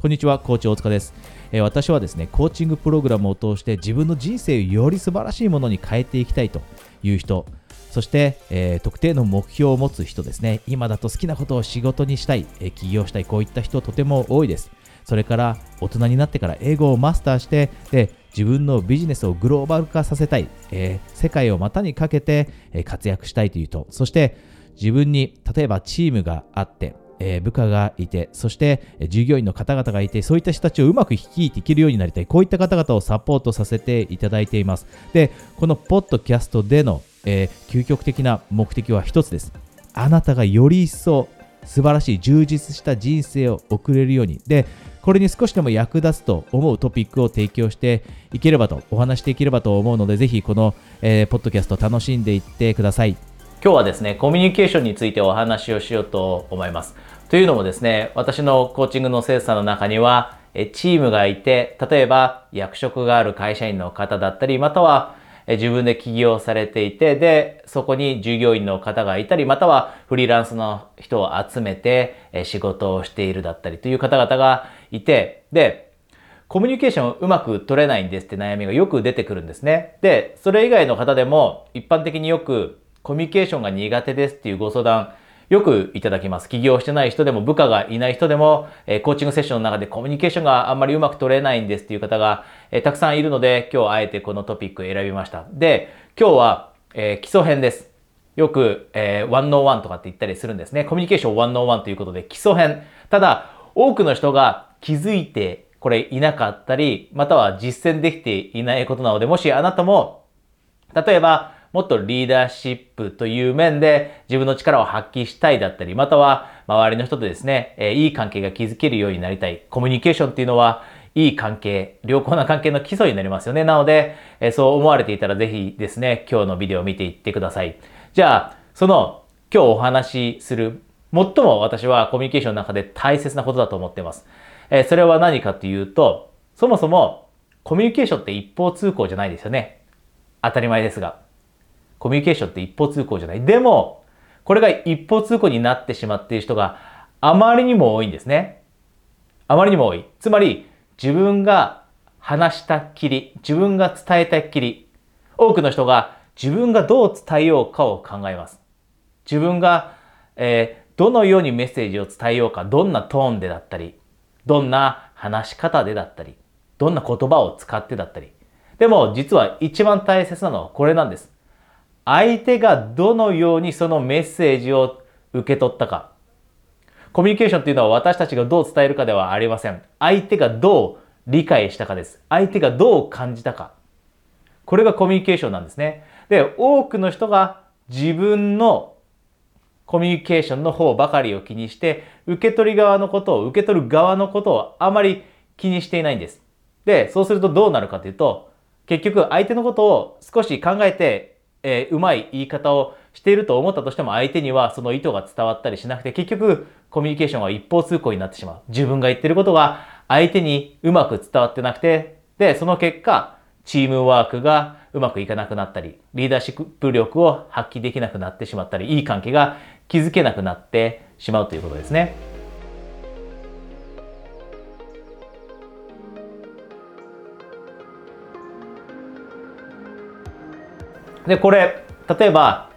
こんにちは、コーチ大塚です。え、私はですね、コーチングプログラムを通して自分の人生をより素晴らしいものに変えていきたいという人、そして、えー、特定の目標を持つ人ですね、今だと好きなことを仕事にしたい、え、起業したい、こういった人とても多いです。それから大人になってから英語をマスターして、で自分のビジネスをグローバル化させたい、えー、世界を股にかけて、え活躍したいという人、そして自分に例えばチームがあって、えー、部下がいて、そして従業員の方々がいて、そういった人たちをうまく率いていけるようになりたい。こういった方々をサポートさせていただいています。で、このポッドキャストでの、えー、究極的な目的は一つです。あなたがより一層素晴らしい充実した人生を送れるように。で、これに少しでも役立つと思うトピックを提供していければと、お話していければと思うので、ぜひこの、えー、ポッドキャスト楽しんでいってください。今日はですね、コミュニケーションについてお話をしようと思います。というのもですね、私のコーチングの精査の中には、チームがいて、例えば役職がある会社員の方だったり、または自分で起業されていて、で、そこに従業員の方がいたり、またはフリーランスの人を集めて仕事をしているだったりという方々がいて、で、コミュニケーションをうまく取れないんですって悩みがよく出てくるんですね。で、それ以外の方でも一般的によくコミュニケーションが苦手ですっていうご相談よくいただきます。起業してない人でも部下がいない人でも、えー、コーチングセッションの中でコミュニケーションがあんまりうまく取れないんですっていう方が、えー、たくさんいるので、今日あえてこのトピックを選びました。で、今日は、えー、基礎編です。よく、えー、101とかって言ったりするんですね。コミュニケーション101ということで基礎編。ただ、多くの人が気づいてこれいなかったり、または実践できていないことなので、もしあなたも、例えば、もっとリーダーシップという面で自分の力を発揮したいだったり、または周りの人とですね、えいい関係が築けるようになりたい。コミュニケーションっていうのは、いい関係、良好な関係の基礎になりますよね。なので、えそう思われていたらぜひですね、今日のビデオを見ていってください。じゃあ、その今日お話しする、最も私はコミュニケーションの中で大切なことだと思っています。えそれは何かというと、そもそもコミュニケーションって一方通行じゃないですよね。当たり前ですが。コミュニケーションって一方通行じゃない。でも、これが一方通行になってしまっている人があまりにも多いんですね。あまりにも多い。つまり、自分が話したっきり、自分が伝えたっきり、多くの人が自分がどう伝えようかを考えます。自分が、えー、どのようにメッセージを伝えようか、どんなトーンでだったり、どんな話し方でだったり、どんな言葉を使ってだったり。でも実は一番大切なのはこれなんです。相手がどのようにそのメッセージを受け取ったか。コミュニケーションっていうのは私たちがどう伝えるかではありません。相手がどう理解したかです。相手がどう感じたか。これがコミュニケーションなんですね。で、多くの人が自分のコミュニケーションの方ばかりを気にして、受け取り側のことを、受け取る側のことをあまり気にしていないんです。で、そうするとどうなるかというと、結局相手のことを少し考えてえー、うまい言い方をしていると思ったとしても相手にはその意図が伝わったりしなくて結局コミュニケーションは一方通行になってしまう。自分が言ってることが相手にうまく伝わってなくてで、その結果チームワークがうまくいかなくなったり、リーダーシップ力を発揮できなくなってしまったり、いい関係が築けなくなってしまうということですね。で、これ、例えば、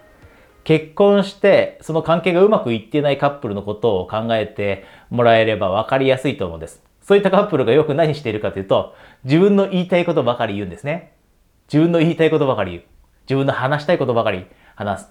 結婚してその関係がうまくいっていないカップルのことを考えてもらえれば分かりやすいと思うんです。そういったカップルがよく何しているかというと、自分の言いたいことばかり言うんですね。自分の言いたいことばかり言う。自分の話したいことばかり話す。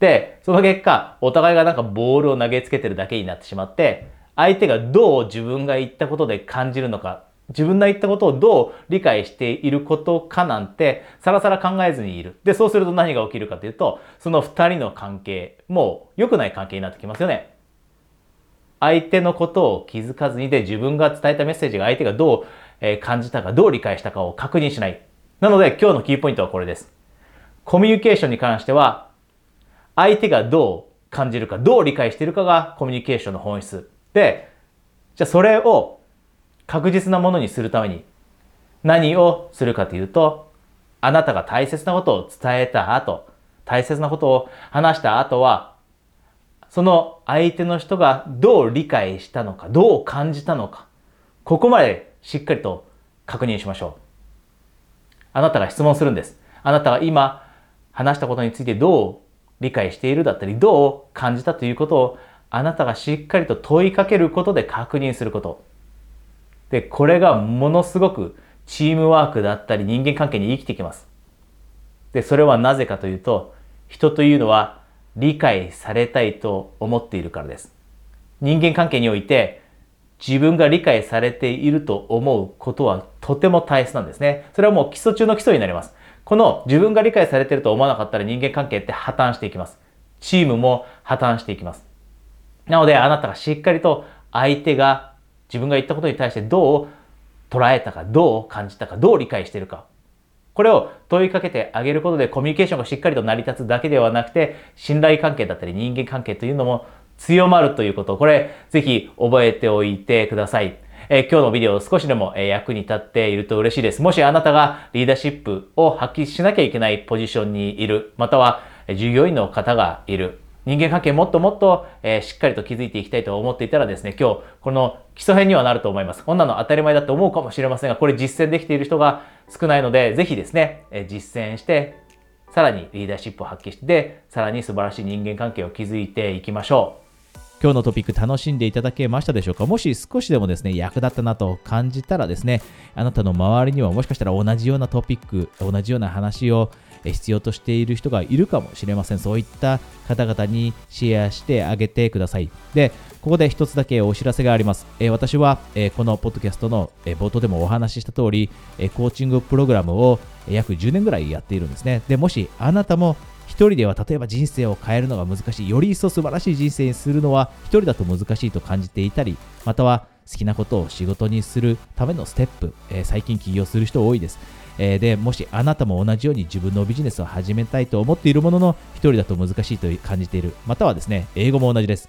で、その結果、お互いがなんかボールを投げつけてるだけになってしまって、相手がどう自分が言ったことで感じるのか自分の言ったことをどう理解していることかなんて、さらさら考えずにいる。で、そうすると何が起きるかというと、その二人の関係、もう良くない関係になってきますよね。相手のことを気づかずにで、自分が伝えたメッセージが相手がどう感じたか、どう理解したかを確認しない。なので、今日のキーポイントはこれです。コミュニケーションに関しては、相手がどう感じるか、どう理解しているかがコミュニケーションの本質。で、じゃあそれを確実なものにするために何をするかというと、あなたが大切なことを伝えた後、大切なことを話した後は、その相手の人がどう理解したのか、どう感じたのか、ここまでしっかりと確認しましょう。あなたが質問するんです。あなたが今話したことについてどう理解しているだったり、どう感じたということをあなたがしっかりと問いかけることで確認すること。で、これがものすごくチームワークだったり人間関係に生きてきます。で、それはなぜかというと、人というのは理解されたいと思っているからです。人間関係において自分が理解されていると思うことはとても大切なんですね。それはもう基礎中の基礎になります。この自分が理解されていると思わなかったら人間関係って破綻していきます。チームも破綻していきます。なのであなたがしっかりと相手が自分が言ったことに対してどう捉えたか、どう感じたか、どう理解しているか。これを問いかけてあげることでコミュニケーションがしっかりと成り立つだけではなくて、信頼関係だったり人間関係というのも強まるということ、これぜひ覚えておいてください。えー、今日のビデオ少しでも、え役に立っていると嬉しいです。もしあなたがリーダーシップを発揮しなきゃいけないポジションにいる、または従業員の方がいる、人間関係もっともっと、えー、しっかりと築いていきたいと思っていたらですね、今日この基礎編にはなると思います。こんなの当たり前だと思うかもしれませんが、これ実践できている人が少ないので、ぜひですね、え、実践して、さらにリーダーシップを発揮して、さらに素晴らしい人間関係を築いていきましょう。今日のトピック楽しんでいただけましたでしょうか？もし少しでもですね、役立ったなと感じたらですね、あなたの周りにはもしかしたら同じようなトピック、同じような話を必要としている人がいるかもしれません。そういった方々にシェアしてあげてください。で、ここで一つだけお知らせがあります。え私は、えこのポッドキャストの、え冒頭でもお話しした通り、えコーチングプログラムを約10年ぐらいやっているんですね。で、もしあなたも一人では例えば人生を変えるのが難しい、より一層素晴らしい人生にするのは一人だと難しいと感じていたり、または好きなことを仕事にするためのステップ、えー、最近起業する人多いです。えー、で、もしあなたも同じように自分のビジネスを始めたいと思っているものの、一人だと難しいと感じている。またはですね、英語も同じです。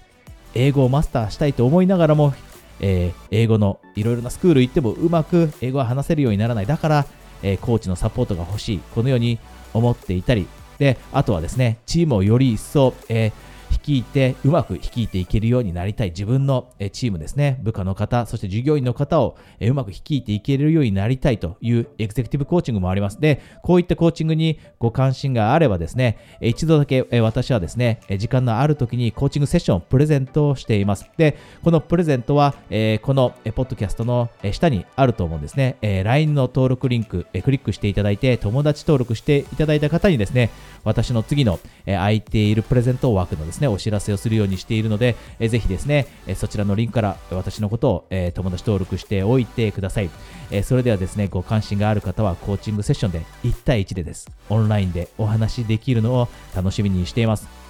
英語をマスターしたいと思いながらも、えー、英語のいろいろなスクール行ってもうまく英語が話せるようにならない。だから、え、コーチのサポートが欲しい。このように思っていたり、で、あとはですね、チームをより一層、えー率いて、うまく率いていけるようになりたい自分のチームですね、部下の方、そして従業員の方をうまく率いていけるようになりたいというエグゼクティブコーチングもあります。で、こういったコーチングにご関心があればですね、一度だけ私はですね、時間のある時にコーチングセッションをプレゼントしています。で、このプレゼントは、このポッドキャストの下にあると思うんですね。LINE の登録リンク、クリックしていただいて、友達登録していただいた方にですね、私の次の空いているプレゼント枠のですね、ねお知らせをするようにしているので、えぜひですね、えそちらのリンクから私のことを、え友達登録しておいてください、えそれではですね、ご関心がある方はコーチングセッションで1対1でです。オンラインでお話しできるのを楽しみにしています。